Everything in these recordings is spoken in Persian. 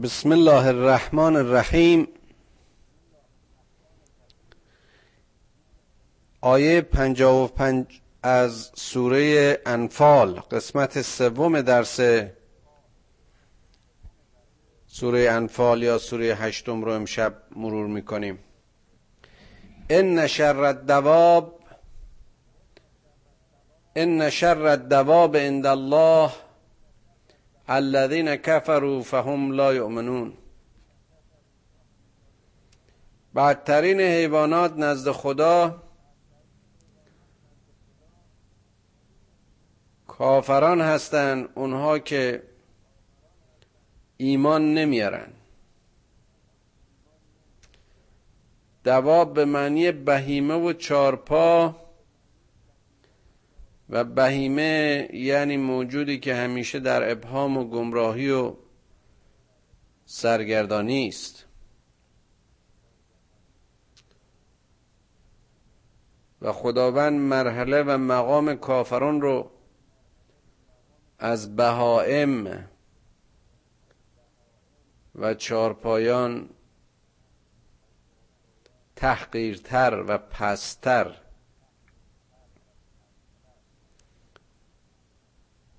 بسم الله الرحمن الرحیم. آیه پنجاه و پنج از سوره انفال قسمت سوم درس. سوره انفال یا سوره هشتم رو امشب مرور می‌کنیم. ان شر الدواب ان شر الدواب عند الله الذين كفروا فهم لا يؤمنون. بدترین حیوانات نزد خدا کافران هستند اونها که ایمان نمیارن. دواب به معنی بهیمه و چارپا و بهیمه یعنی موجودی که همیشه در ابهام و گمراهی و سرگردانی است. و خداوند مرحله و مقام کافران رو از بهائم و چارپایان تحقیرتر و پستر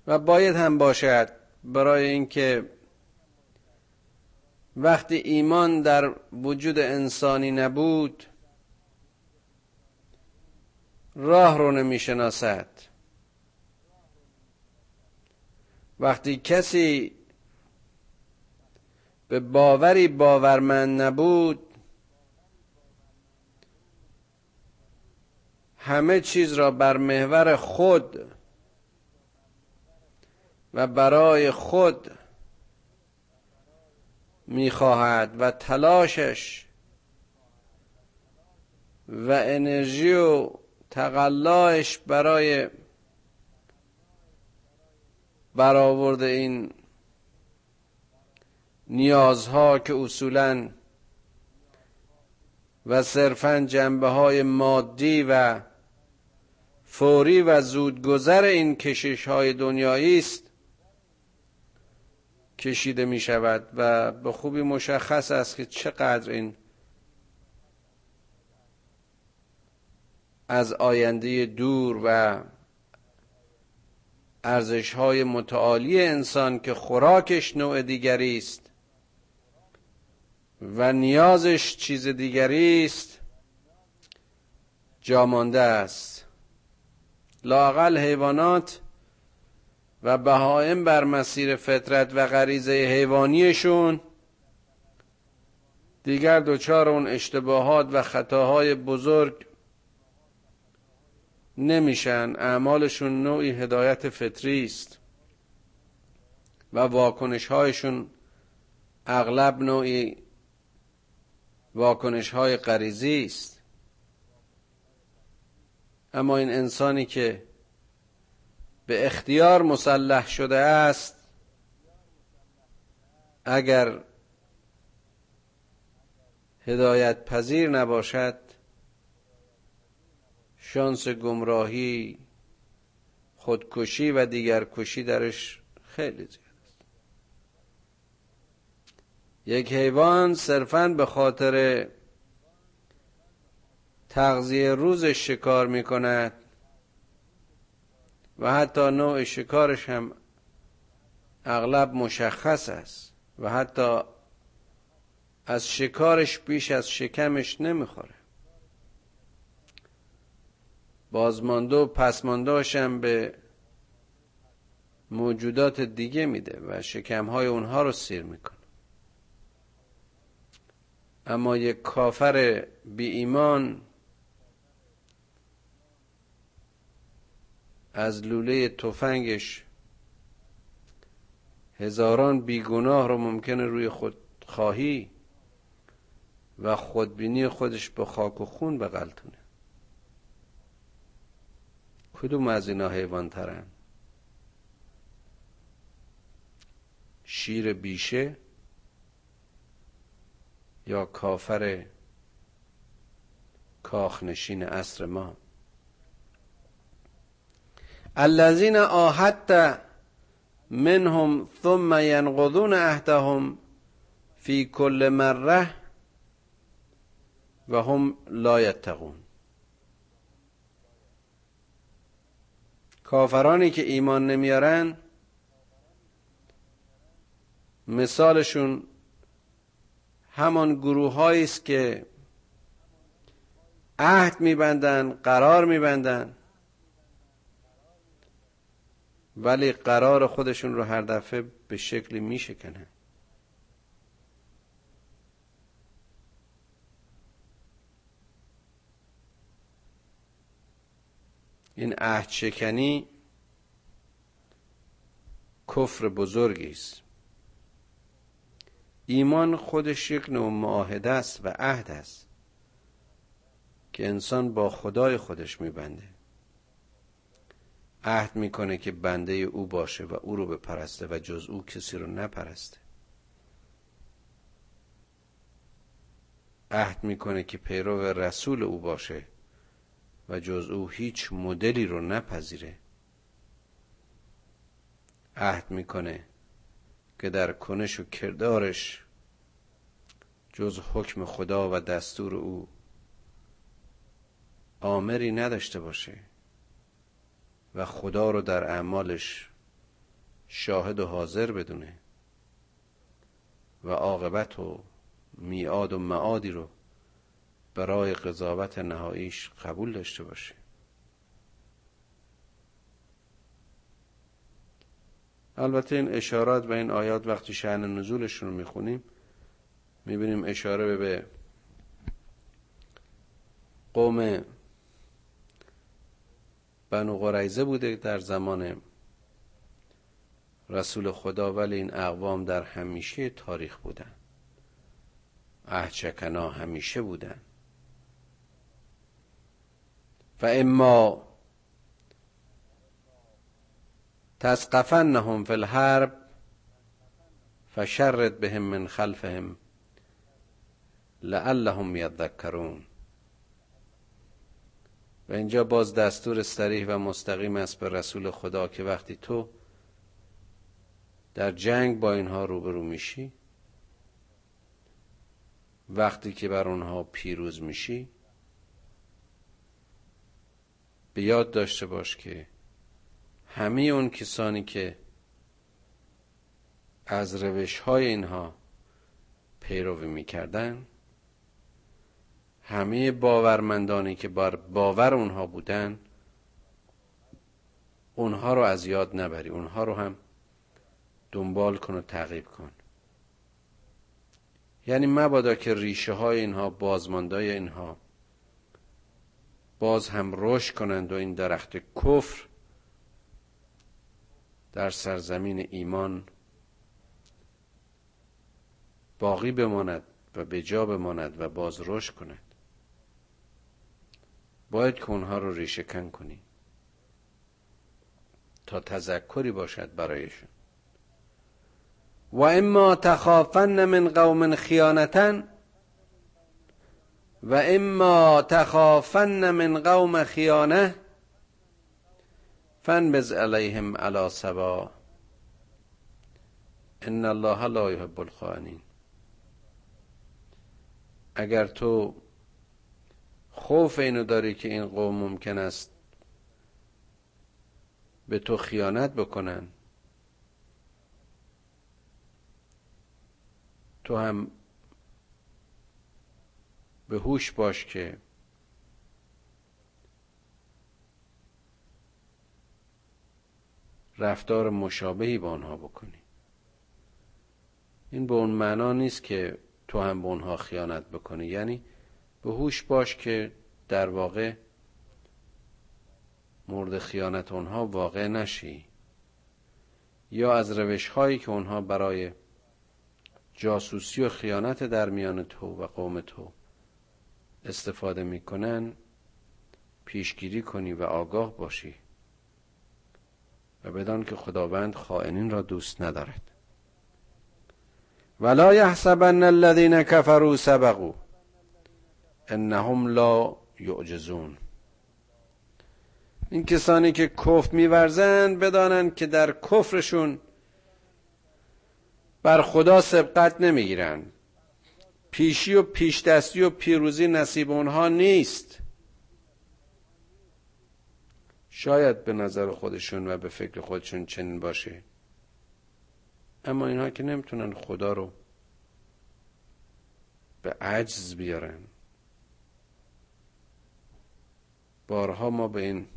و باید هم باشد برای اینکه وقتی ایمان در وجود انسانی نبود راه رو نمی‌شناسد. وقتی کسی به باوری باورمند نبود همه چیز را بر محور خود و برای خود می‌خواهد و تلاشش و انرژی و تقلاش برای برآورد این نیازها که اصولا و صرفا جنبه های مادی و فوری و زودگذر این کشش های دنیایی است کشیده می شود و به خوبی مشخص است که چقدر این از آینده دور و ارزش های متعالی انسان که خوراکش نوع دیگری است و نیازش چیز دیگری است جامانده است. لاقل حیوانات و بهائم بر مسیر فطرت و غریزه حیوانیشون دیگر دچار اون اشتباهات و خطاهای بزرگ نمیشن. اعمالشون نوعی هدایت فطری است و واکنش هایشون اغلب نوعی واکنش های غریزی است. اما این انسانی که به اختیار مسلح شده است اگر هدایت پذیر نباشد شانس گمراهی خودکشی و دیگر کشی درش خیلی زیاد است. یک حیوان صرفا به خاطر تغذیه روزش شکار می کند و حتی نوع شکارش هم اغلب مشخص است و حتی از شکارش بیش از شکمش نمی‌خوره. بازمانده و پسماندهاش هم به موجودات دیگه میده و شکمهای اونها رو سیر می‌کنه. اما یک کافر بی ایمان از لوله تفنگش هزاران بیگناه رو ممکنه روی خود خواهی و خودبینی خودش به خاک و خون بغلتونه کدوم از اینا حیوان ترن شیر بیشه یا کافر کاخنشین عصر ما؟ الذين آهدت منهم ثم ينقضون عهدهم فی کل مره و هم لا یتقون کافرانی که ایمان نمیارن مثالشون همان گروه است که عهد میبندن قرار میبندن. ولی قرار خودشون رو هر دفعه به شکلی میشکنن. این عهد شکنی کفر بزرگی است. ایمان خودش یک نوع معاهده است و عهد است که انسان با خدای خودش میبنده. عهد می‌کنه که بنده او باشه و او رو بپرسته و جز او کسی رو نپرسته. عهد می‌کنه که پیرو رسول او باشه و جز او هیچ مدلی رو نپذیره. عهد می‌کنه که در کنش و کردارش جز حکم خدا و دستور او آمری نداشته باشه. و خدا رو در اعمالش شاهد و حاضر بدونه و عاقبت و میعاد و معادی رو برای قضاوت نهاییش قبول داشته باشه. البته این اشارات و این آیات وقتی شعن نزولشون رو می‌خونیم می‌بینیم اشاره به قوم بنو قریزه بوده در زمان رسول خدا ولی این اقوام در همیشه تاریخ بودن. احچکنا همیشه بودن. و اما تسقفنهم فی الحرب فشرد بهم من خلفهم لعلهم یذکرون. و اینجا باز دستور استریح و مستقیم است به رسول خدا که وقتی تو در جنگ با اینها روبرو میشی وقتی که بر اونها پیروز میشی به یاد داشته باش که همه اون کسانی که از روش های اینها پیروی می‌کردن همه باورمندانی که بر باور اونها بودن اونها رو از یاد نبری اونها رو هم دنبال کن و تعقیب کن. یعنی مبادا که ریشه های اینها بازماندای اینها باز هم رشد کنند و این درخت کفر در سرزمین ایمان باقی بماند و به جا بماند و باز رشد کند. باید که اونها رو ریشه کن کنی. تا تذکری باشد برایشون. و اما تخافن من قوم خیانتا و اما تخافن من قوم خیانه فنبز علیهم علی سوا ان الله لا یحب الخائنین اگر تو خوف اینو داری که این قوم ممکن است به تو خیانت بکنن. تو هم به هوش باش که رفتار مشابهی با آنها بکنی. این به اون معنا نیست که تو هم به اونها خیانت بکنی. یعنی به هوش باش که در واقع مورد خیانت اونها واقع نشی. یا از روش هایی که اونها برای جاسوسی و خیانت در میان تو و قوم تو استفاده می‌کنن پیشگیری کنی و آگاه باشی و بدان که خداوند خائنین را دوست ندارد. ولا یحسبن الذین کفروا سبقوا. انهم لا یعجزون. این کسانی که کفر میورزند بدانند که در کفرشون بر خدا سبقت نمی‌گیرن پیشی و پیشدستی و پیروزی نصیب اونها نیست. شاید به نظر خودشون و به فکر خودشون چنین باشه. اما اینها که نمی‌تونن خدا رو به عجز بیارن. بارها ما به این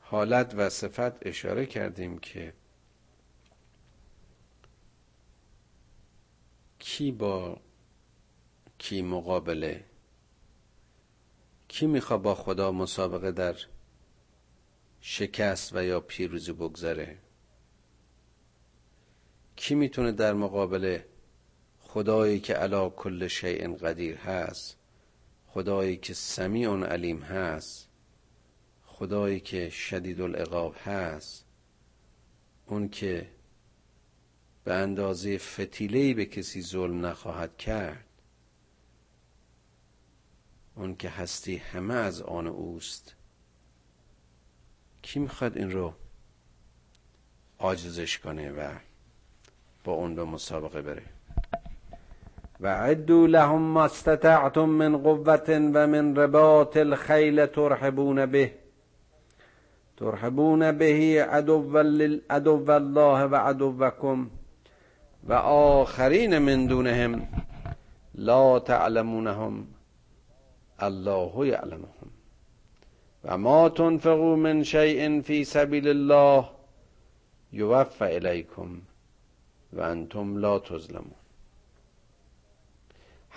حالت و صفت اشاره کردیم که کی با کی مقابله؟ کی میخوا با خدا مسابقه در شکست و یا پیروزی بگذره کی می‌تونه در مقابل خدایی که علا کل شیء قدیر هست؟ خدایی که سمیع علیم هست خدایی که شدید العقاب هست اون که به اندازه فتیلهی به کسی ظلم نخواهد کرد اون که هستی همه از آن اوست. کی می‌خواد این رو عاجزش کنه و با اون به مسابقه بره؟ و عدو لهم ما استطعتم من قوت و من رباط الخیل ترحبون به ترحبون به عدو الله و عدوکم و آخرین من دونهم لا تعلمونهم الله یعلمهم و ما تنفقوا من شیء فی سبیل الله یوفى الیکم و انتم لا تظلمون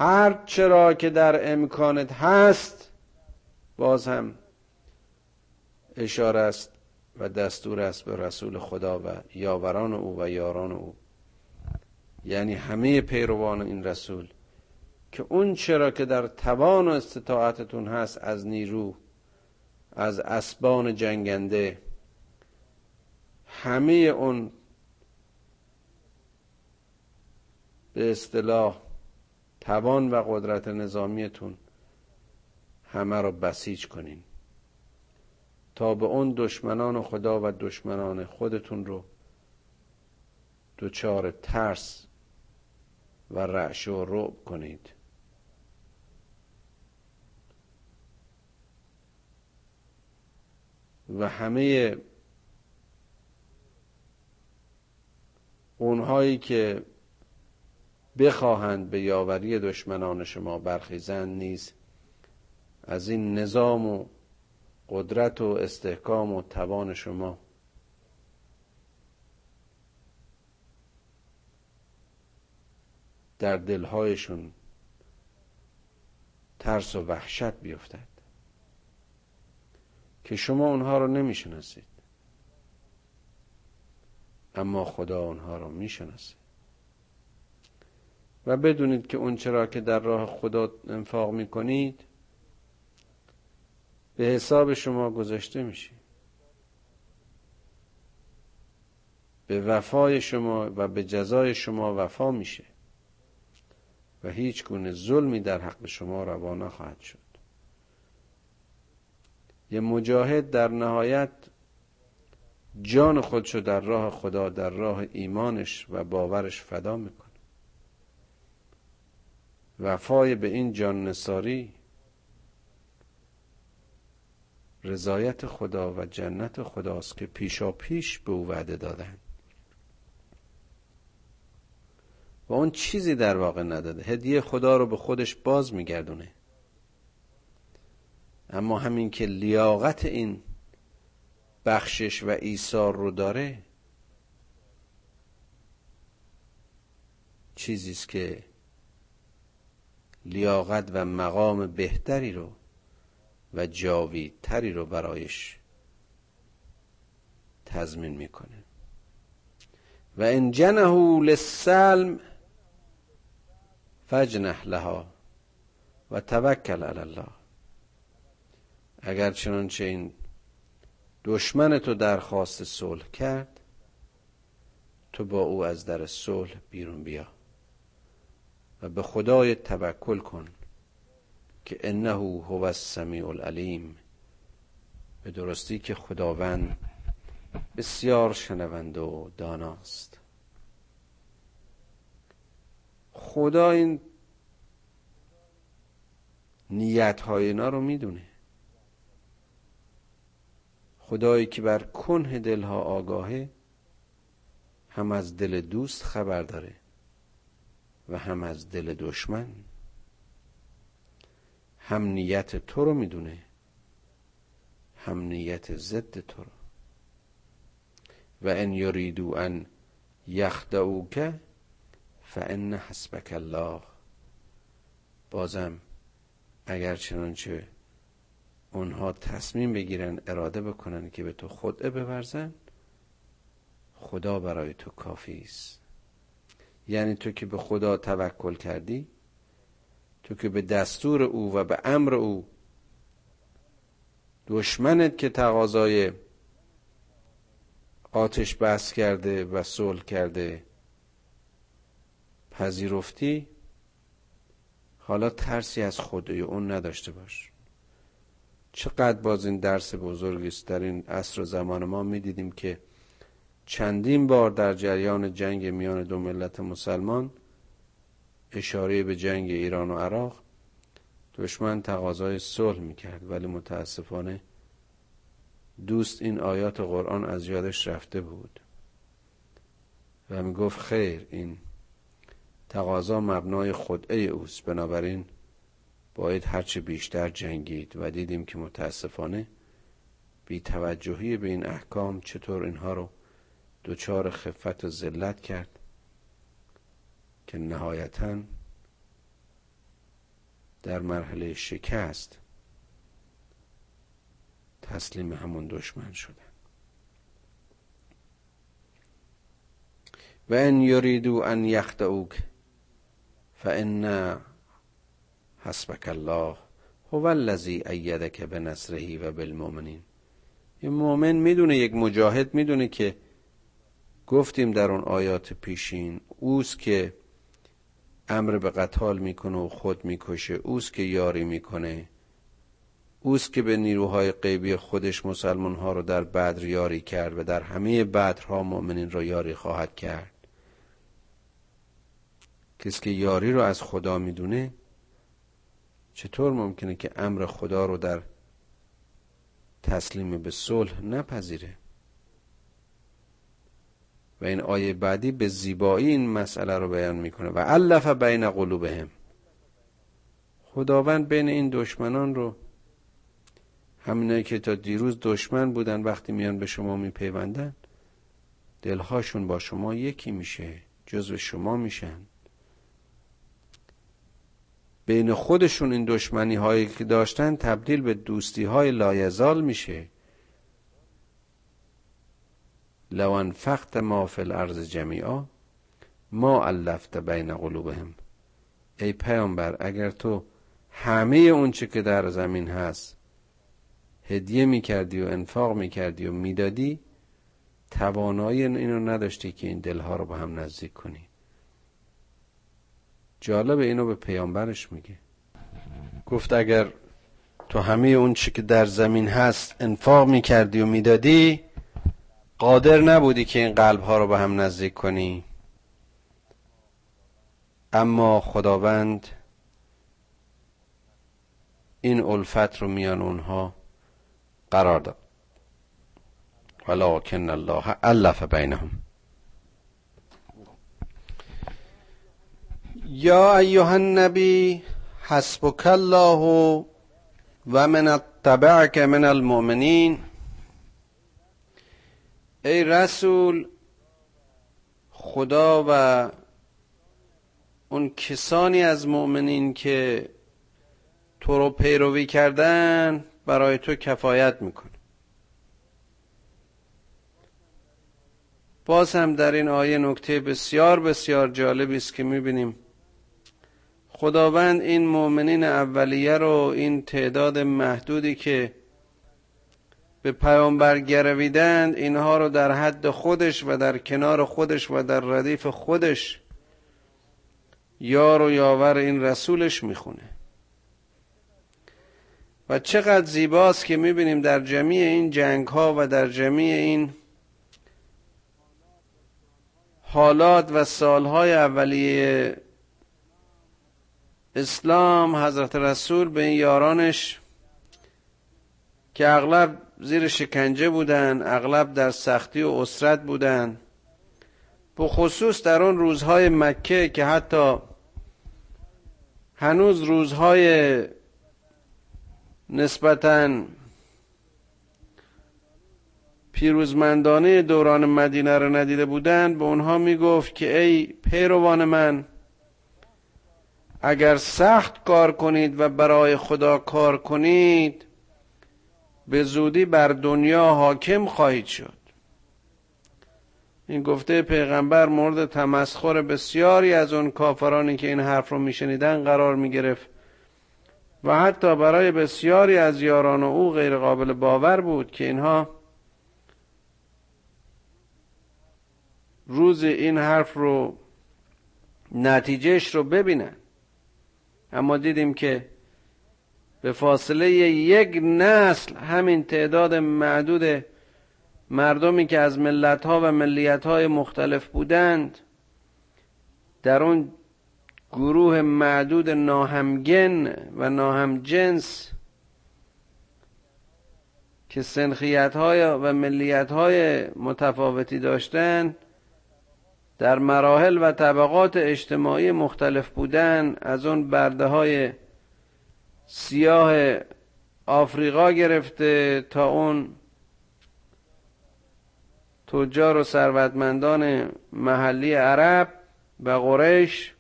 هر چرا که در امکانت هست باز هم اشاره است و دستور است به رسول خدا و یاوران او و یاران او. یعنی همه پیروان این رسول که اون چرا که در توان و استطاعتتون هست از نیرو از اسبان جنگنده همه اون به اصطلاح توان و قدرت نظامیتون همه رو بسیج کنین. تا به اون دشمنان خدا و دشمنان خودتون رو دچار ترس و رعش و رعب کنید. و همه اونهایی که بخواهند به یاوری دشمنان شما برخیزند نیز. از این نظام و قدرت و استحکام و توان شما. در دلهایشون ترس و وحشت بیفتد. که شما اونها رو نمی‌شناسید. اما خدا اونها رو می‌شناسید و بدونید که اون چرا که در راه خدا انفاق می‌کنید به حساب شما گذاشته میشه به وفای شما و به جزای شما وفا میشه. و هیچ گونه ظلمی در حق شما روا نخواهد شد. یه مجاهد در نهایت جان خودشو در راه خدا در راه ایمانش و باورش فدا می‌کنه. وفای به این جان نساری رضایت خدا و جنت خداست که پیشا پیش به او وعده دادن. و اون چیزی در واقع نداده. هدیه خدا رو به خودش باز میگردونه. اما همین که لیاقت این بخشش و ایثار رو داره چیزیست که لیاقت و مقام بهتری رو و جاویدتری رو برایش تضمین می‌کنه. و ان جنه للسلم فجنح لها و توکل علی الله. اگر چنانچه این دشمن تو درخواست صلح کرد تو با او از در صلح بیرون بیا. و به خدای توکل کن که انه هو السمیع العلیم. به درستی که خداوند بسیار شنونده و داناست. خدا این نیت های اینا رو می‌دونه. خدایی که بر کنه دلها آگاهه هم از دل دوست خبر داره. و هم از دل دشمن. هم نیت تو رو می‌دونه هم نیت ضد تو رو. و ان یریدو ان یخدعوک فان حسبک الله. بازم اگر چنانچه اونها تصمیم بگیرن اراده بکنن که به تو خدعه بورزن خدا برای تو کافی است. یعنی تو که به خدا توکل کردی تو که به دستور او و به امر او دشمنت که تقاضای آتش بس کرده و صلح کرده پذیرفتی حالا ترسی از خدای اون نداشته باش. چقدر باز این درس بزرگی است. در این عصر و زمان ما می‌دیدیم که چندین بار در جریان جنگ میان دو ملت مسلمان اشاره به جنگ ایران و عراق دشمن تقاضای صلح می‌کرد ولی متاسفانه دوست این آیات قرآن از یادش رفته بود و می‌گفت خیر این تقاضا مبنای خدعه اوست. بنابراین باید هرچه بیشتر جنگید و دیدیم که متاسفانه بی توجهی به این احکام چطور اینها رو دچار خفت و ذلت کرد که نهایتا در مرحله شکست تسلیم همون دشمن شدن. و ان یریدو ان یخدعوک فان حسبک الله هو الذی ایدک بنصره و بالمؤمنین. یه مؤمن می‌دونه یک مجاهد می‌دونه که گفتیم در اون آیات پیشین اوست که امر به قتال می‌کنه و خود می‌کشه اوست که یاری می‌کنه اوست که به نیروهای غیبی خودش مسلمان ها رو در بدر یاری کرد و در همه بدرها مؤمنین را یاری خواهد کرد. کسی که یاری رو از خدا می‌دونه چطور ممکنه که امر خدا رو در تسلیم به صلح نپذیره؟ و این آیه بعدی به زیبایی این مسئله رو بیان می‌کنه. و علف بین قلوبهم. خداوند بین این دشمنان رو همینایی که تا دیروز دشمن بودن وقتی میان به شما میپیوندن دلهاشون با شما یکی میشه جزو شما میشن. بین خودشون این دشمنی هایی که داشتن تبدیل به دوستی های لایزال میشه. لو انفقت ما فی الارض جمیعا ما علفت بین قلوبهم. ای پیامبر اگر تو همه اون چه که در زمین هست هدیه می‌کردی و انفاق می‌کردی و می‌دادی توانایی اینو نداشتی که این دلها رو با هم نزدیک کنی. جالب اینو به پیامبرش میگه. گفت اگر تو همه اون چی که در زمین هست انفاق می‌کردی و می‌دادی قادر نبودی که این قلب ها رو به هم نزدیک کنی. اما خداوند این الفت رو میان اونها قرار داد. ولکن الله الف بینهم. یا ایها النبی حسبک الله و من اتبعک من المؤمنین. ای رسول خدا و اون کسانی از مؤمنین که تو رو پیروی کردن برای تو کفایت می‌کنه. باز هم در این آیه نکته بسیار بسیار جالبی است که می‌بینیم. خداوند این مؤمنین اولیه رو این تعداد محدودی که به پیامبر گرویدند اینها رو در حد خودش و در کنار خودش و در ردیف خودش یار و یاور این رسولش می‌خونه. و چقدر زیباست که می‌بینیم در جمعی این جنگ ها و در جمعی این حالات و سالهای اولیه اسلام حضرت رسول به این یارانش که اغلب زیر شکنجه بودن اغلب در سختی و اسرت بودن. به خصوص در آن روزهای مکه که حتی هنوز روزهای نسبتا پیروزمندانه دوران مدینه را ندیده بودند به اونها می‌گفت که ای پیروان من اگر سخت کار کنید و برای خدا کار کنید به زودی بر دنیا حاکم خواهید شد. این گفته پیغمبر مورد تمسخر بسیاری از اون کافرانی که این حرف رو میشنیدن قرار می‌گرفت و حتی برای بسیاری از یاران او غیر قابل باور بود که اینها روز این حرف رو نتیجهش رو ببینن. اما دیدیم که به فاصله یک نسل همین تعداد معدود مردمی که از ملت ها و ملیت های مختلف بودند در اون گروه معدود ناهمگن و ناهمجنس که سنخیت های و ملیت های متفاوتی داشتند در مراحل و طبقات اجتماعی مختلف بودن از اون برده های سیاه آفریقا گرفته تا اون تجار و ثروتمندان محلی عرب و قریش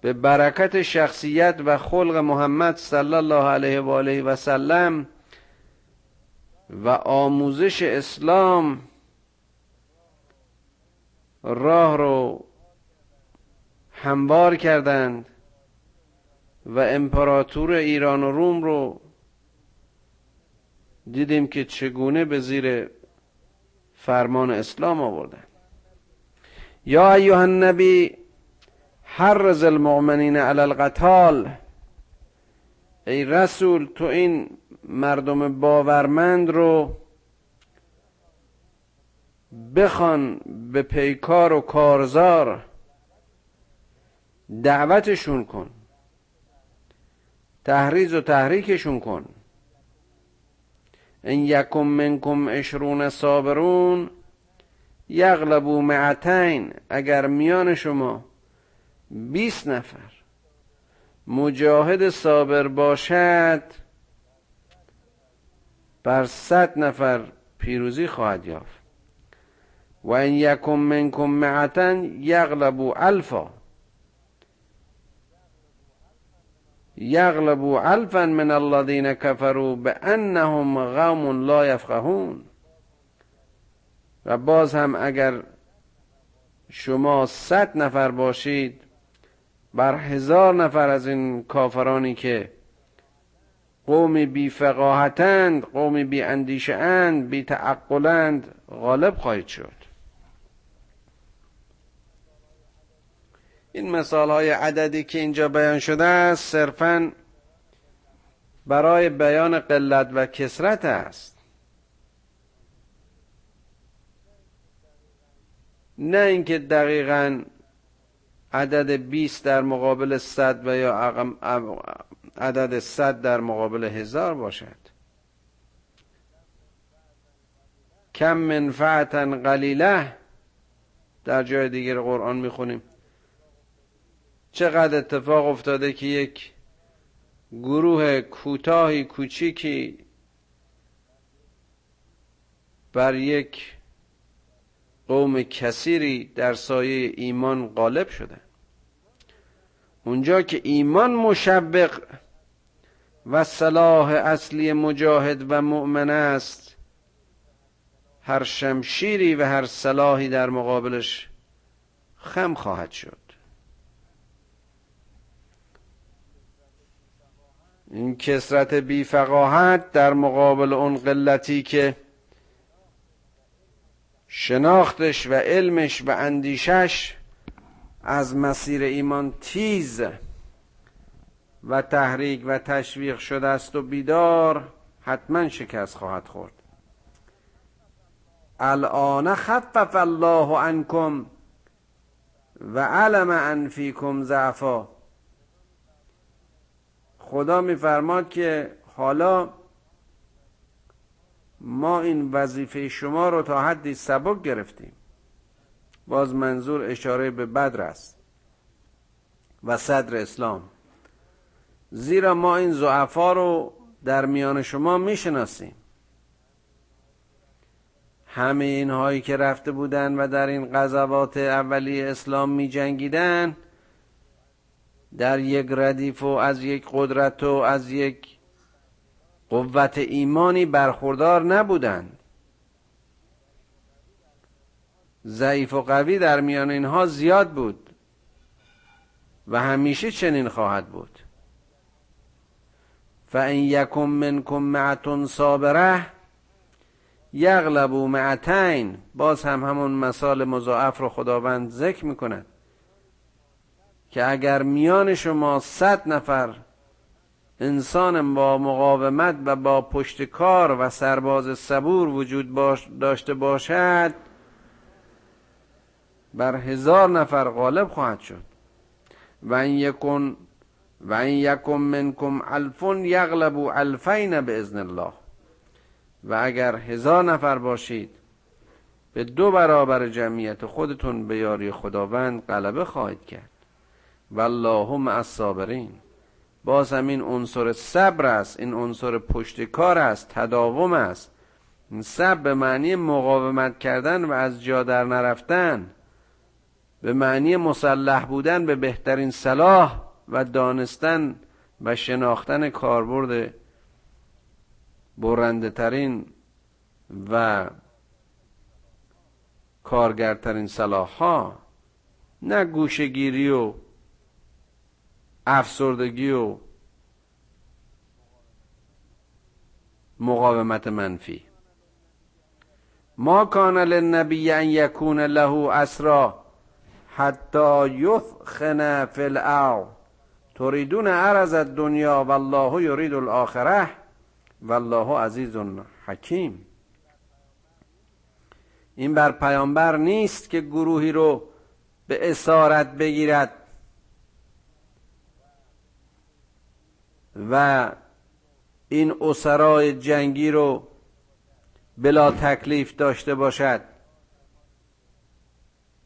به برکت شخصیت و خلق محمد صلی الله علیه و آله و سلم و آموزش اسلام راه رو هموار کردند. و امپراتور ایران و روم رو دیدیم که چگونه به زیر فرمان اسلام آوردن. یا ایها النبی حرز المؤمنین علی القتال. ای رسول تو این مردم باورمند رو بخوان به پیکار و کارزار دعوتشون کن. تحریز و تحریکشون کن. ان یکم منکم اشرون صابرون یغلبو معتین اگر میان شما بیست نفر. مجاهد صابر باشد بر صد نفر پیروزی خواهد یافت. و ان یکم منکم معتن یغلبو الفا. یغلبو الفا من الذین کفروا بانهم قوم لا یفقهون. و باز هم اگر شما صد نفر باشید بر هزار نفر از این کافرانی که قومی بی فقاهتند قومی بی اندیشه اند بی تعقلند غالب خواهید شد. این مثال های عددی که اینجا بیان شده است صرفا برای بیان قلت و کسرت است. نه اینکه دقیقا عدد 20 در مقابل 100 و یا عدد 100 در مقابل هزار باشد. کم منفعتا قلیله در جای دیگر قرآن می‌خونیم. چقدر اتفاق افتاده که یک گروه کوتاهی کوچیکی بر یک قوم کثیری در سایه ایمان غالب شده. اونجا که ایمان مشبق و صلاح اصلی مجاهد و مؤمن است هر شمشیری و هر صلاحی در مقابلش خم خواهد شد. این کسرت بیفقاهت در مقابل اون قلتی که شناختش و علمش و اندیشش از مسیر ایمان تیز و تحریک و تشویق شده است و بیدار حتما شکست خواهد خورد. الان خفف الله عنکم و علم ان فیکم ضعفا. خدا میفرماد که حالا ما این وظیفه شما رو تا حدی سبک گرفتیم. باز منظور اشاره به بدر است و صدر اسلام. زیرا ما این زعفا رو در میان شما می‌شناسیم. همه اینهایی که رفته بودن و در این غزوات اولی اسلام می جنگیدن در یک ردیف و از یک قدرت و از یک قوت ایمانی برخوردار نبودند. ضعیف و قوی در میان اینها زیاد بود و همیشه چنین خواهد بود. فان یکم منکم معتون صابره یغلبو معتین باز هم همون مثال مضاعف رو خداوند ذکر می‌کند. که اگر میان شما صد نفر انسان با مقاومت و با پشت کار و سرباز صبور وجود باش داشته باشد بر هزار نفر غالب خواهد شد. و این یکن و این یکم منکم الفون یغلبو الفین به ازن الله. و اگر هزار نفر باشید به دو برابر جمعیت خودتون به یاری خداوند غلبه خواهید کرد. والله مع الصابرین. باز هم این عنصر صبر است این عنصر پشت کار است تداوم است. این صبر به معنی مقاومت کردن و از جا در نرفتن به معنی مسلح بودن به بهترین صلاح و دانستن و شناختن کاربرد برنده ترین و کارگرترین صلاح ها نه گوشگیری و افسردگی و مقاومت منفی. ما کان للنبی ان یکون له اسرا حتی یثخن فی الارض. تريدون عرض الدنیا والله یرید الاخره والله عزیز حکیم این بر پیامبر نیست که گروهی رو به اسارت بگیرد. و این اسرای جنگی رو بلا تکلیف داشته باشد.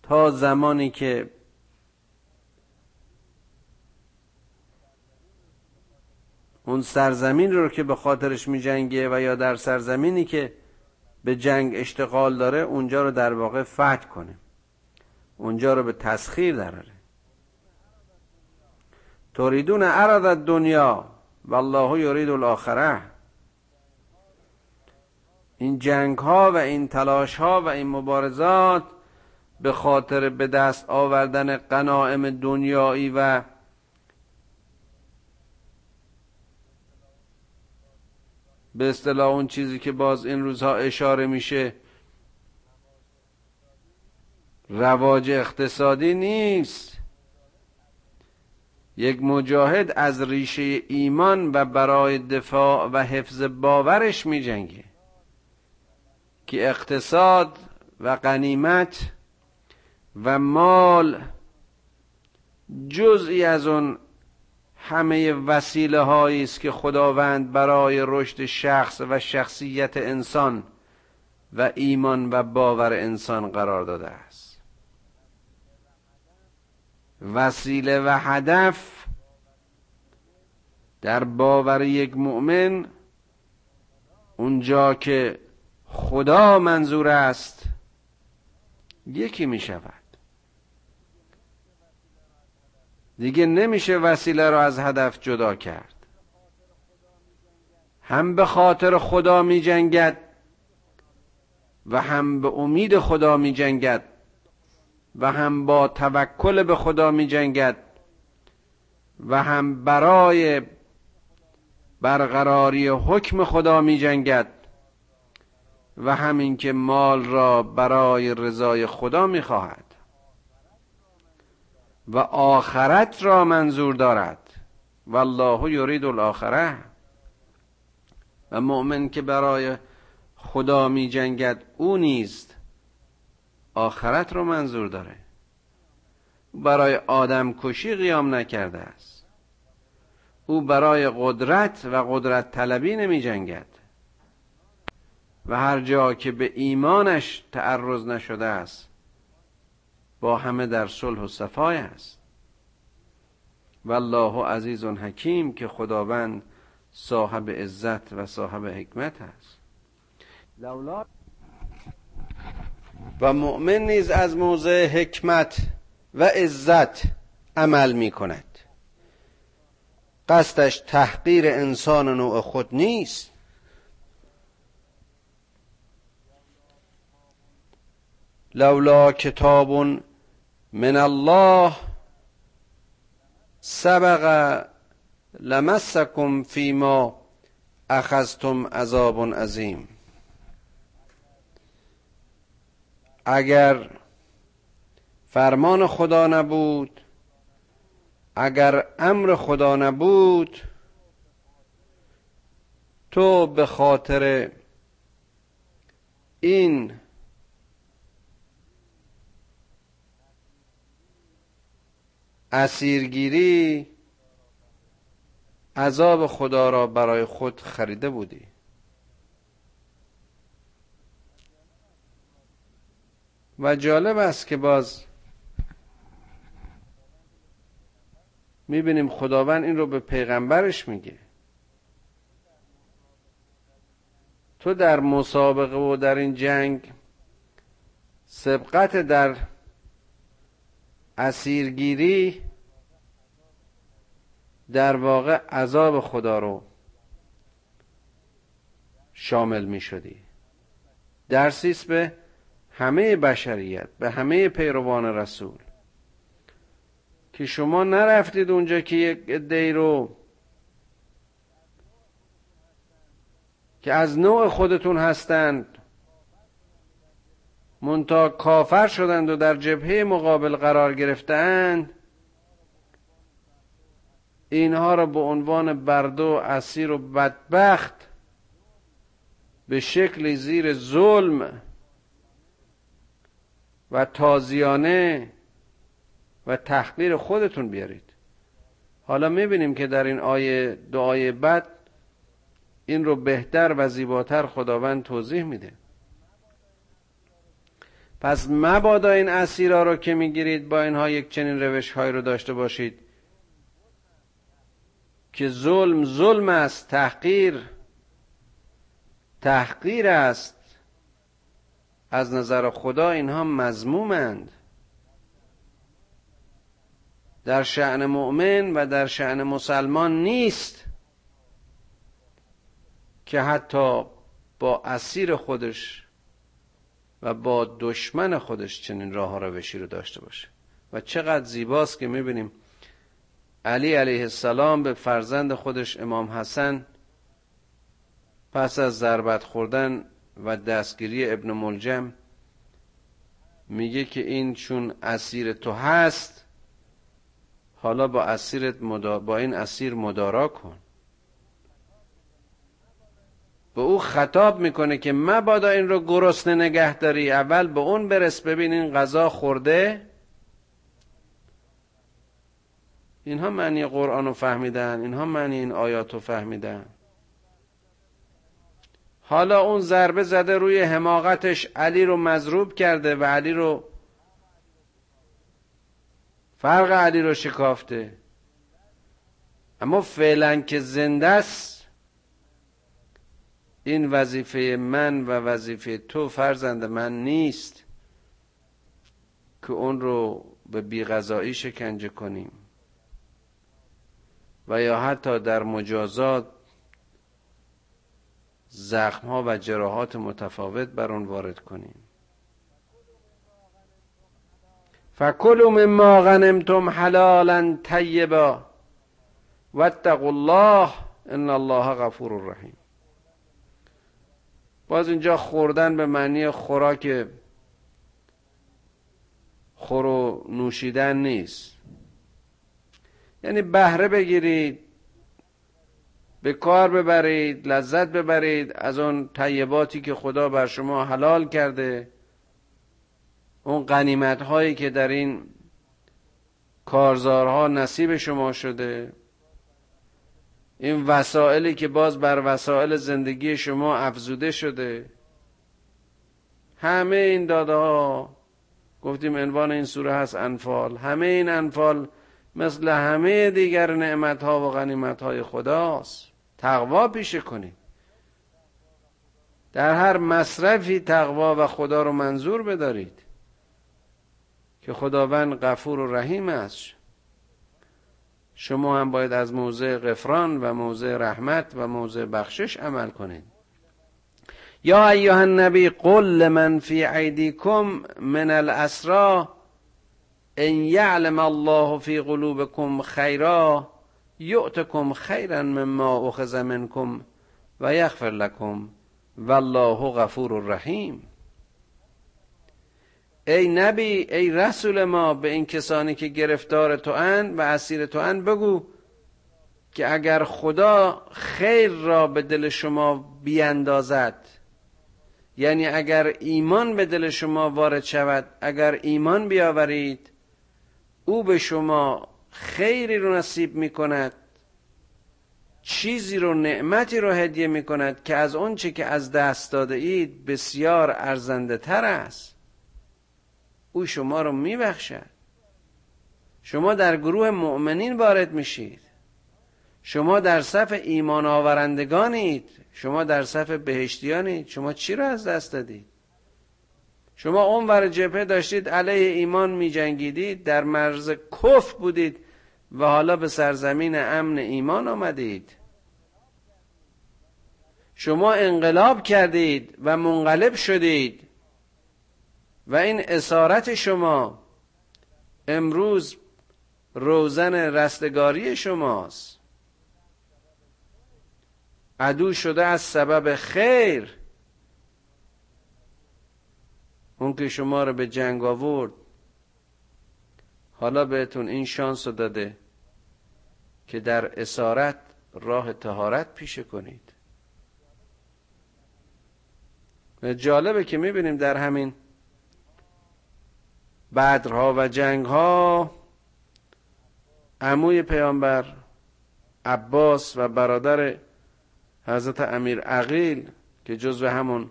تا زمانی که اون سرزمین رو که به خاطرش می جنگه و یا در سرزمینی که به جنگ اشتغال داره اونجا رو در واقع فتح کنه. اونجا رو به تسخیر دراره توریدون عرض دنیا والله یرید الاخره. این جنگ ها و این تلاش ها و این مبارزات به خاطر به دست آوردن قناعم دنیایی و به اصطلاح اون چیزی که باز این روزها اشاره میشه رواج اقتصادی نیست. یک مجاهد از ریشه ایمان و برای دفاع و حفظ باورش می جنگه که اقتصاد و غنیمت و مال جزئی از اون همه وسیله هایی است که خداوند برای رشد شخص و شخصیت انسان و ایمان و باور انسان قرار داده است. وسیله و هدف در باور یک مؤمن اونجا که خدا منظور است یکی می شود دیگه نمیشه وسیله را از هدف جدا کرد. هم به خاطر خدا می جنگد و هم به امید خدا می جنگد و هم با توکل به خدا می جنگد و هم برای برقراری حکم خدا می جنگد و همین که مال را برای رضای خدا می خواهد و آخرت را منظور دارد. والله یرید الاخره و مؤمن که برای خدا می جنگد او نیست. آخرت را منظور داره. برای آدم کشی قیام نکرده است. او برای قدرت و قدرت طلبی نمی جنگد. و هر جا که به ایمانش تعرض نشده است با همه در صلح و صفای است. والله عزیز حکیم که خداوند صاحب عزت و صاحب حکمت است. و مؤمن نیز از موضع حکمت و عزت عمل می کند قصدش تحقیر انسان نوع خود نیست. لولا کتاب من الله سبق لمسکم فیما اخذتم عذاب عظیم. اگر فرمان خدا نبود اگر امر خدا نبود تو به خاطر این اسیرگیری عذاب خدا را برای خود خریده بودی. و جالب است که باز می‌بینیم خداوند این رو به پیغمبرش میگه. تو در مسابقه و در این جنگ سبقت در اسیرگیری در واقع عذاب خدا رو شامل می شدی درسیست به همه بشریت به همه پیروان رسول. که شما نرفتید اونجا که یک دی رو که از نوع خودتون هستند منتا کافر شدند و در جبهه مقابل قرار گرفتند اینها را به عنوان بردو اسیر و بدبخت به شکل زیر ظلم و تازیانه و تحقیر خودتون بیارید. حالا می‌بینیم که در این آیه دعای بد این رو بهتر و زیباتر خداوند توضیح میده. پس مبادا این اسیرا رو که می‌گیرید با اینها یک چنین روش های رو داشته باشید که ظلم ظلم است تحقیر تحقیر است. از نظر خدا اینها مزمومند در شعن مؤمن و در شعن مسلمان نیست که حتی با اسیر خودش و با دشمن خودش چنین راه روشی رو داشته باشه. و چقدر زیباست که می‌بینیم علی علیه السلام به فرزند خودش امام حسن پس از ضربت خوردن و دستگیری ابن ملجم میگه که این چون اسیر تو هست حالا با اسیرت با این اسیر مدارا کن. به او خطاب می‌کنه که مبادا این رو گرسنه نگه داری اول به اون برس ببین این غذا خورده. اینها معنی قرآن رو فهمیدن اینها معنی این آیات رو فهمیدن. حالا اون ضربه زده روی حماقتش علی رو مضروب کرده و علی رو فرق علی رو شکافته. اما فعلا که زنده است این وظیفه من و وظیفه تو فرزند من نیست که اون رو به بیغذایی شکنجه کنیم. و یا حتی در مجازات زخم ها و جراحات متفاوت بر آن وارد کنیم. فکلوا مما غنمتم حلالا طیبا واتقوا الله ان الله غفور رحیم باز اینجا خوردن به معنی خوراک خور و نوشیدن نیست. یعنی بهره بگیرید به کار ببرید لذت ببرید از اون طیباتی که خدا بر شما حلال کرده. اون قنیمت هایی که در این کارزارها نصیب شما شده. این وسائلی که باز بر وسایل زندگی شما افزوده شده. همه این داده ها گفتیم عنوان این سوره هست انفال. همه این انفال مثل همه دیگر نعمت ها و غنیمت های خداست. تقوا پیشه کنید در هر مصرفی تقوا و خدا رو منظور بدارید که خداوند غفور و رحیم است. شما هم باید از موضع غفران و موضع رحمت و موضع بخشش عمل کنید یا ایها النبی قل لمن فی ایدیکم من الاسرا ان یعلم الله فی قلوبکم خیرا. یؤتکم خیرا مما اخذ منکم و یغفر لکم والله غفور رحیم ای نبی ای رسول ما به این کسانی که گرفتار تو اند و اسیر تو اند بگو که اگر خدا خیر را به دل شما بیاندازد یعنی اگر ایمان به دل شما وارد شود اگر ایمان بیاورید او به شما خیری رو نصیب می کند چیزی رو نعمتی رو هدیه می کند که از چه که از دست داده اید بسیار ارزنده تر است. او شما رو می بخشد شما در گروه مؤمنین وارد میشید. شما در صف ایمان آورندگانید. شما در صف بهشتیانید. شما چی رو از دست دادید؟ شما اونور جبهه داشتید علیه ایمان می جنگیدید در مرز کف بودید و حالا به سرزمین امن ایمان آمدید. شما انقلاب کردید و منقلب شدید. و این اسارت شما امروز روزن رستگاری شماست. عدو شده از سبب خیر. اون که شما رو به جنگ آورد حالا بهتون این شانس رو داده که در اسارت راه تهارت پیشه کنید. و جالبه که می‌بینیم در همین بدرها و جنگها عموی پیامبر عباس و برادر حضرت امیر عقیل که جزو همون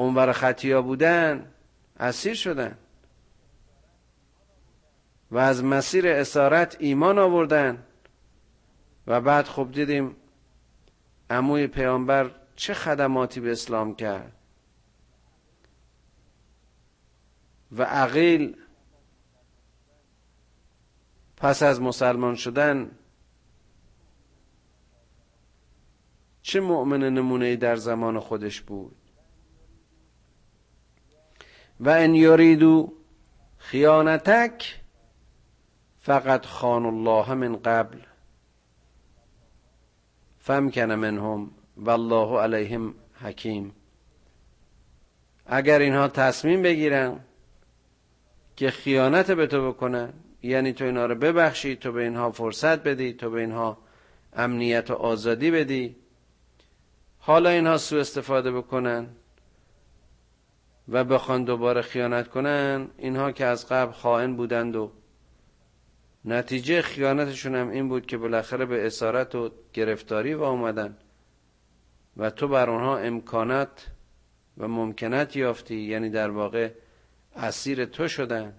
اونور خطیا بودن اسیر شدن. و از مسیر اسارت ایمان آوردن. و بعد خب دیدیم عموی پیامبر چه خدماتی به اسلام کرد. و عقیل پس از مسلمان شدن چه مؤمن نمونه در زمان خودش بود؟ و ان یریدو خیانتک فقط خان الله من قبل. فمکن منهم والله علیهم حکیم. اگر اینها تصمیم بگیرن که خیانت به تو بکنن یعنی تو اینها رو ببخشی تو به اینها فرصت بدی تو به اینها امنیت و آزادی بدی حالا اینها سو استفاده بکنن. و بخوان دوباره خیانت کنن اینها که از قبل خائن بودند و نتیجه خیانتشون هم این بود که بالاخره به اسارت و گرفتاری و آمدن. و تو بر آنها امکانات و ممکنت یافتی یعنی در واقع اسیر تو شدن.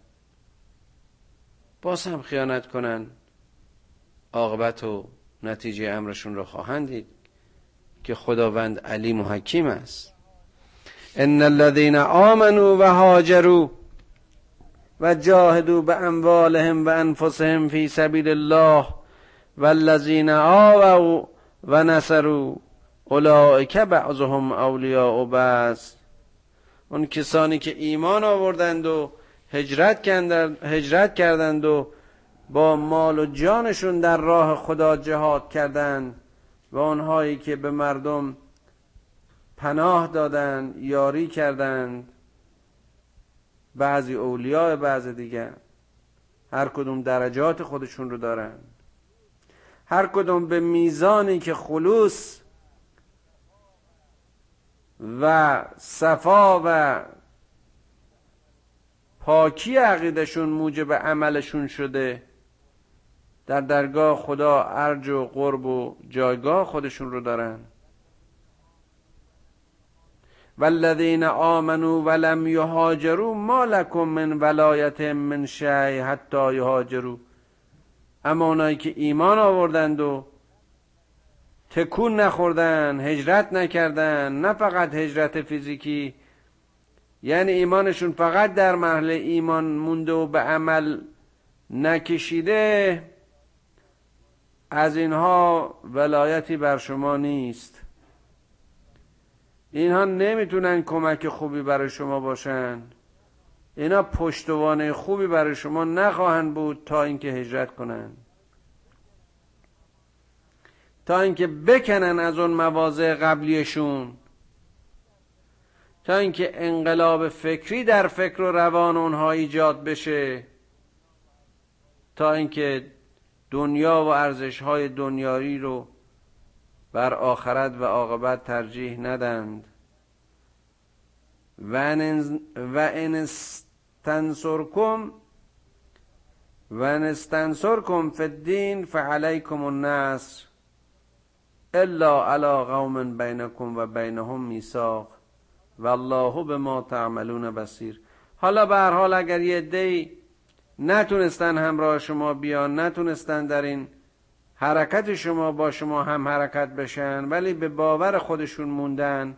باز هم خیانت کنن. عاقبت و نتیجه امرشون رو خواهند دید که خداوند علیم و حکیم است. ان الذين آمنوا و هاجروا و جاهدوا به اموالهم و انفسهم فی سبیل الله والذین آووا و نصروا اولئک بعضهم اولیاء بعض. اون کسانی که ایمان آوردند و هجرت کردند, هجرت کردند و با مال و جانشون در راه خدا جهاد کردند و آنهایی که به مردم پناه دادند یاری کردند بعضی اولیاء بعض دیگر هر کدوم درجات خودشون رو دارن. هر کدوم به میزانی که خلوص و صفا و پاکی عقیدشون موجب عملشون شده در درگاه خدا ارج و قرب و جایگاه خودشون رو دارن. والذین آمنوا ولم یهاجروا ما لکم من ولایت من شیء حتی یهاجروا. اما اونایی که ایمان آوردند و تکون نخوردن هجرت نکردن نه فقط هجرت فیزیکی یعنی ایمانشون فقط در محل ایمان مونده و به عمل نکشیده از اینها ولایتی بر شما نیست. اینها نمی‌تونن کمک خوبی برای شما باشن. اینا پشتوانه خوبی برای شما نخواهند بود تا اینکه هجرت کنند. تا اینکه بکنن از اون مواضع قبلیشون. تا اینکه انقلاب فکری در فکر و روان اونها ایجاد بشه. تا اینکه دنیا و ارزش های دنیایی رو بر آخرت و عاقبت ترجیح ندند و ان استنصرکم و ان استنصرکم فی الدین فعلیکم النصر الا علی قوم بینکم و بینهم میثاق. والله به ما تعملون بصیر. حالا به هر حال اگر یه دی نتونستن همراه شما بیان نتونستن در این حرکت شما با شما هم حرکت بشن ولی به باور خودشون موندن.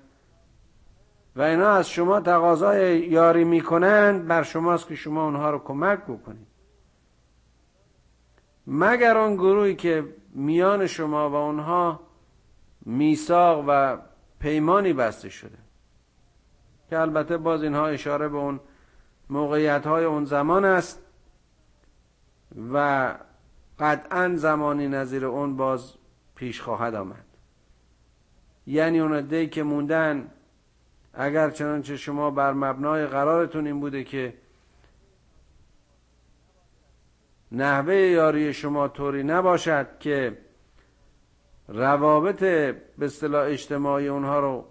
و اینا از شما تقاضای یاری می‌کنند بر شماست که شما اونها رو کمک بکنید. مگر آن گروهی که میان شما و اونها میثاق و پیمانی بسته شده؟ که البته باز اینها اشاره به اون موقعیت های اون زمان است و قطعا زمانی نظیر اون باز پیش خواهد آمد. یعنی اون دی که موندن اگر چنانچه شما بر مبنای قرارتون این بوده که نحوه یاری شما طوری نباشد که روابط به اصطلاح اجتماعی اونها رو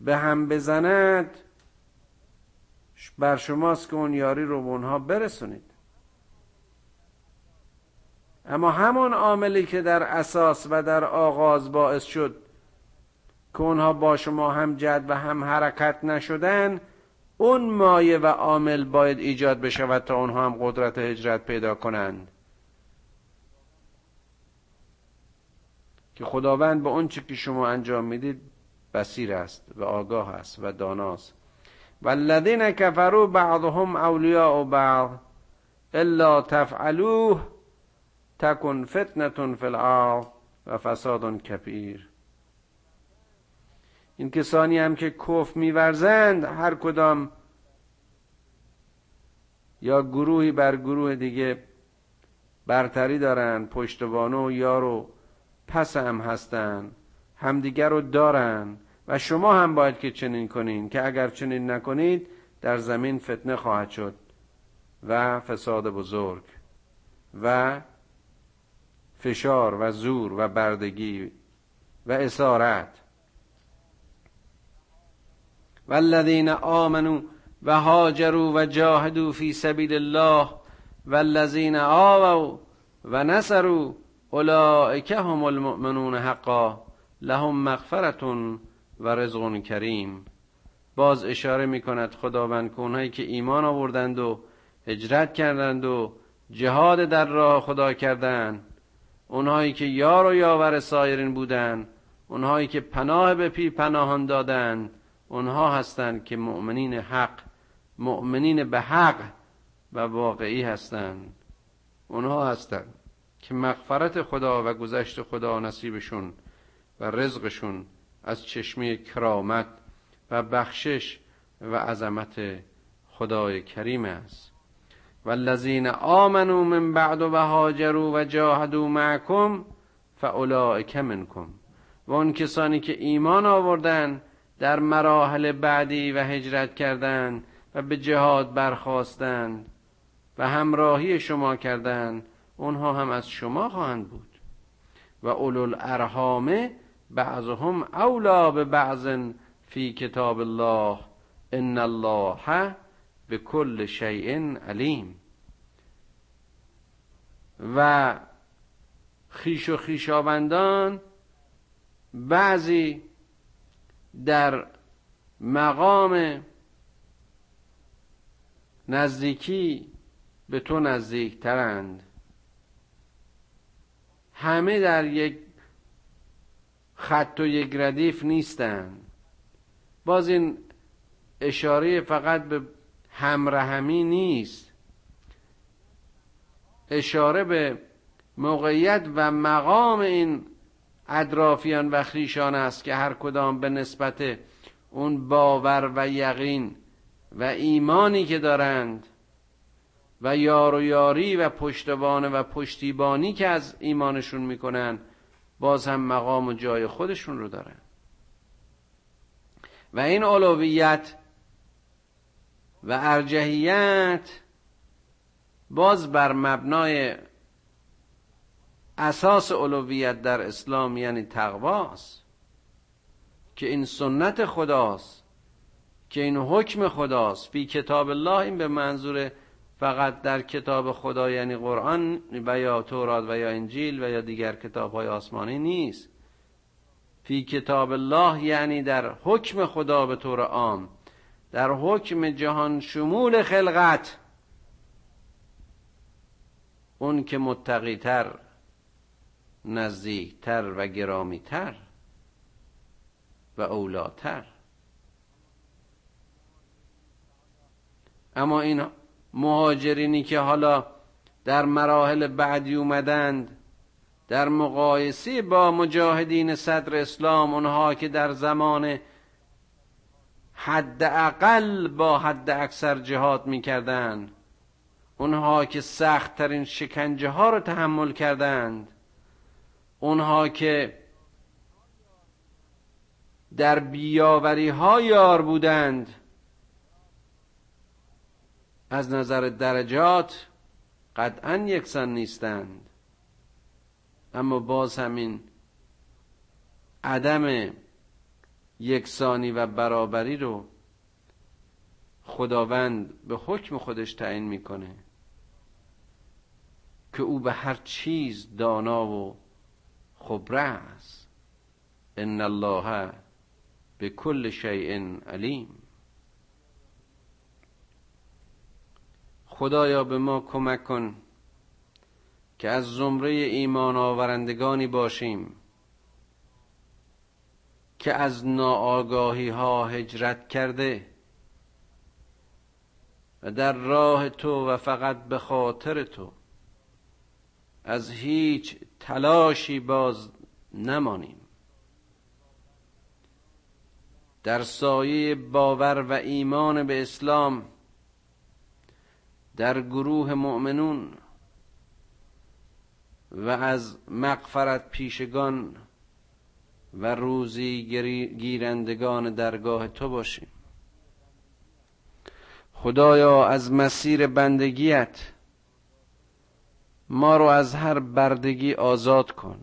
به هم بزند بر شماست که اون یاری رو به اونها برسونید. اما همون عاملی که در اساس و در آغاز باعث شد که اونها با شما هم جد و هم حرکت نشدن اون مایه و عامل باید ایجاد بشود تا اونها هم قدرت هجرت پیدا کنند. که خداوند به اون چی که شما انجام می‌دید بسیر است و آگاه است و داناست. والذین کفروا بعضهم اولیاء بعض الا تفعلوه تکن فتنه فی و فساد کبیر. این کسانی هم که کف میورزند هر کدام یا گروهی بر گروه دیگه برتری دارن پشتوانه و یار و پس هم هستن همدیگر رو دارن و شما هم باید که چنین کنین که اگر چنین نکنید در زمین فتنه خواهد شد و فساد بزرگ و فشار و زور و بردگی و اسارت. والذین آمنوا و هاجروا و جاهدوا فی سبیل الله والذین آووا و نصروا اولئک هم المؤمنون حقا لهم مغفرت و رزق کریم. باز اشاره می کند خداوند که که ایمان آوردند و هجرت کردند و جهاد در راه خدا کردند. اونهایی که یار و یاور سایرین بودند اونهایی که پناه به پی پناهان دادند اونها هستند که مؤمنین حق مؤمنین به حق و واقعی هستند. اونها هستند که مغفرت خدا و گذشت خدا نصیبشون و رزقشون از چشمه کرامت و بخشش و عظمت خدای کریم است. والذین آمنوا من بعد و هاجروا و جاهدوا معکم فاولئک منکم. و اون کسانی که ایمان آوردن در مراحل بعدی و هجرت کردند و به جهاد برخواستند و همراهی شما کردند اونها هم از شما خواهند بود. و اولو الارحام بعضهم اولا به بعض فی کتاب الله ان الله به کل شیء علیم. و خیش و خیشابندان بعضی در مقام نزدیکی به تو نزدیکترند. همه در یک خط و یک ردیف نیستند باز این اشاره فقط به همرهمی نیست. اشاره به موقعیت و مقام این اطرافیان و خریشان است که هر کدام به نسبت اون باور و یقین و ایمانی که دارند و یار و یاری و پشتوانه و پشتیبانی که از ایمانشون می‌کنن باز هم مقام و جای خودشون رو دارن. و این اولویت و ارجحیت باز بر مبنای اساس اولویت در اسلام یعنی تقواست که این سنت خداست که این حکم خداست. فی کتاب الله این به منظور فقط در کتاب خدا یعنی قرآن و یا تورات و یا انجیل و یا دیگر کتاب های آسمانی نیست. فی کتاب الله یعنی در حکم خدا به طور عام. در حکم جهان شمول خلقت. اون که متقیتر نزدیکتر و گرامیتر و اولاتر. اما این مهاجرینی که حالا در مراحل بعدی اومدند در مقایسه با مجاهدین صدر اسلام اونها که در زمان حد اقل با حد اکثر جهاد می‌کردند. اونها که سخت ترین شکنجه ها رو تحمل کردند. اونها که در بیاوری ها یار بودند. از نظر درجات قطعا یکسان نیستند. اما باز همین عدم یکسانی و برابری رو خداوند به حکم خودش تعیین می‌کنه که او به هر چیز دانا و خبره است. ان الله به کل شیء علیم. خدایا به ما کمک کن که از زمره ایمان آورندگانی باشیم. که از ناآگاهی ها هجرت کرده و در راه تو و فقط به خاطر تو از هیچ تلاشی باز نمانیم. در سایه باور و ایمان به اسلام در گروه مؤمنون و از مغفرت پیشگان و روزی گیرندگان درگاه تو باشیم. خدایا از مسیر بندگیت ما رو از هر بردگی آزاد کن.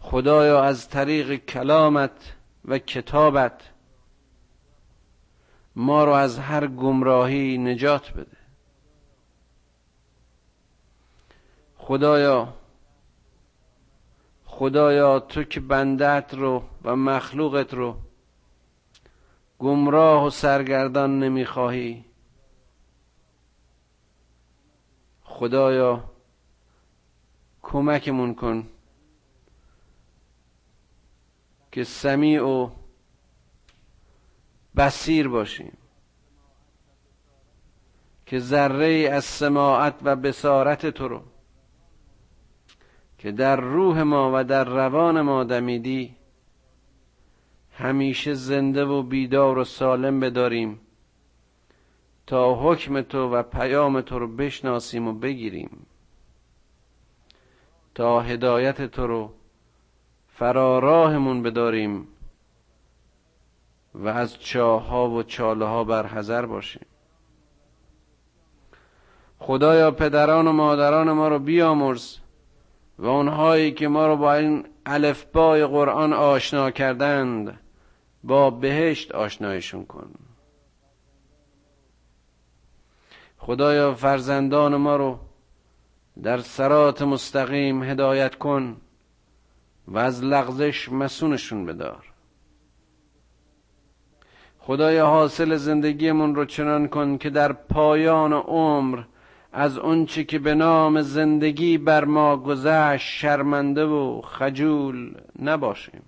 خدایا از طریق کلامت و کتابت ما رو از هر گمراهی نجات بده. خدایا خدایا تو که بندت رو و مخلوقت رو گمراه و سرگردان نمی‌خواهی. خدایا کمکمون کن که سمیع و بسیر باشیم که ذره از سماعت و بسارت تو رو که در روح ما و در روان ما دمیدی همیشه زنده و بیدار و سالم بداریم تا حکم تو و پیام تو رو بشناسیم و بگیریم. تا هدایت تو رو فراراهمون بداریم و از چاه ها و چاله ها بر باشیم. خدایا پدران و مادران ما رو بیامرز و اونهایی که ما رو با این الفبای قرآن آشنا کردند با بهشت آشنایشون کن. خدایا فرزندان ما رو در سرات مستقیم هدایت کن و از لغزش مسونشون بدار. خدای حاصل زندگیمون رو چنان کن که در پایان عمر از اونچه که به نام زندگی بر ما گذشت شرمنده و خجول نباشیم.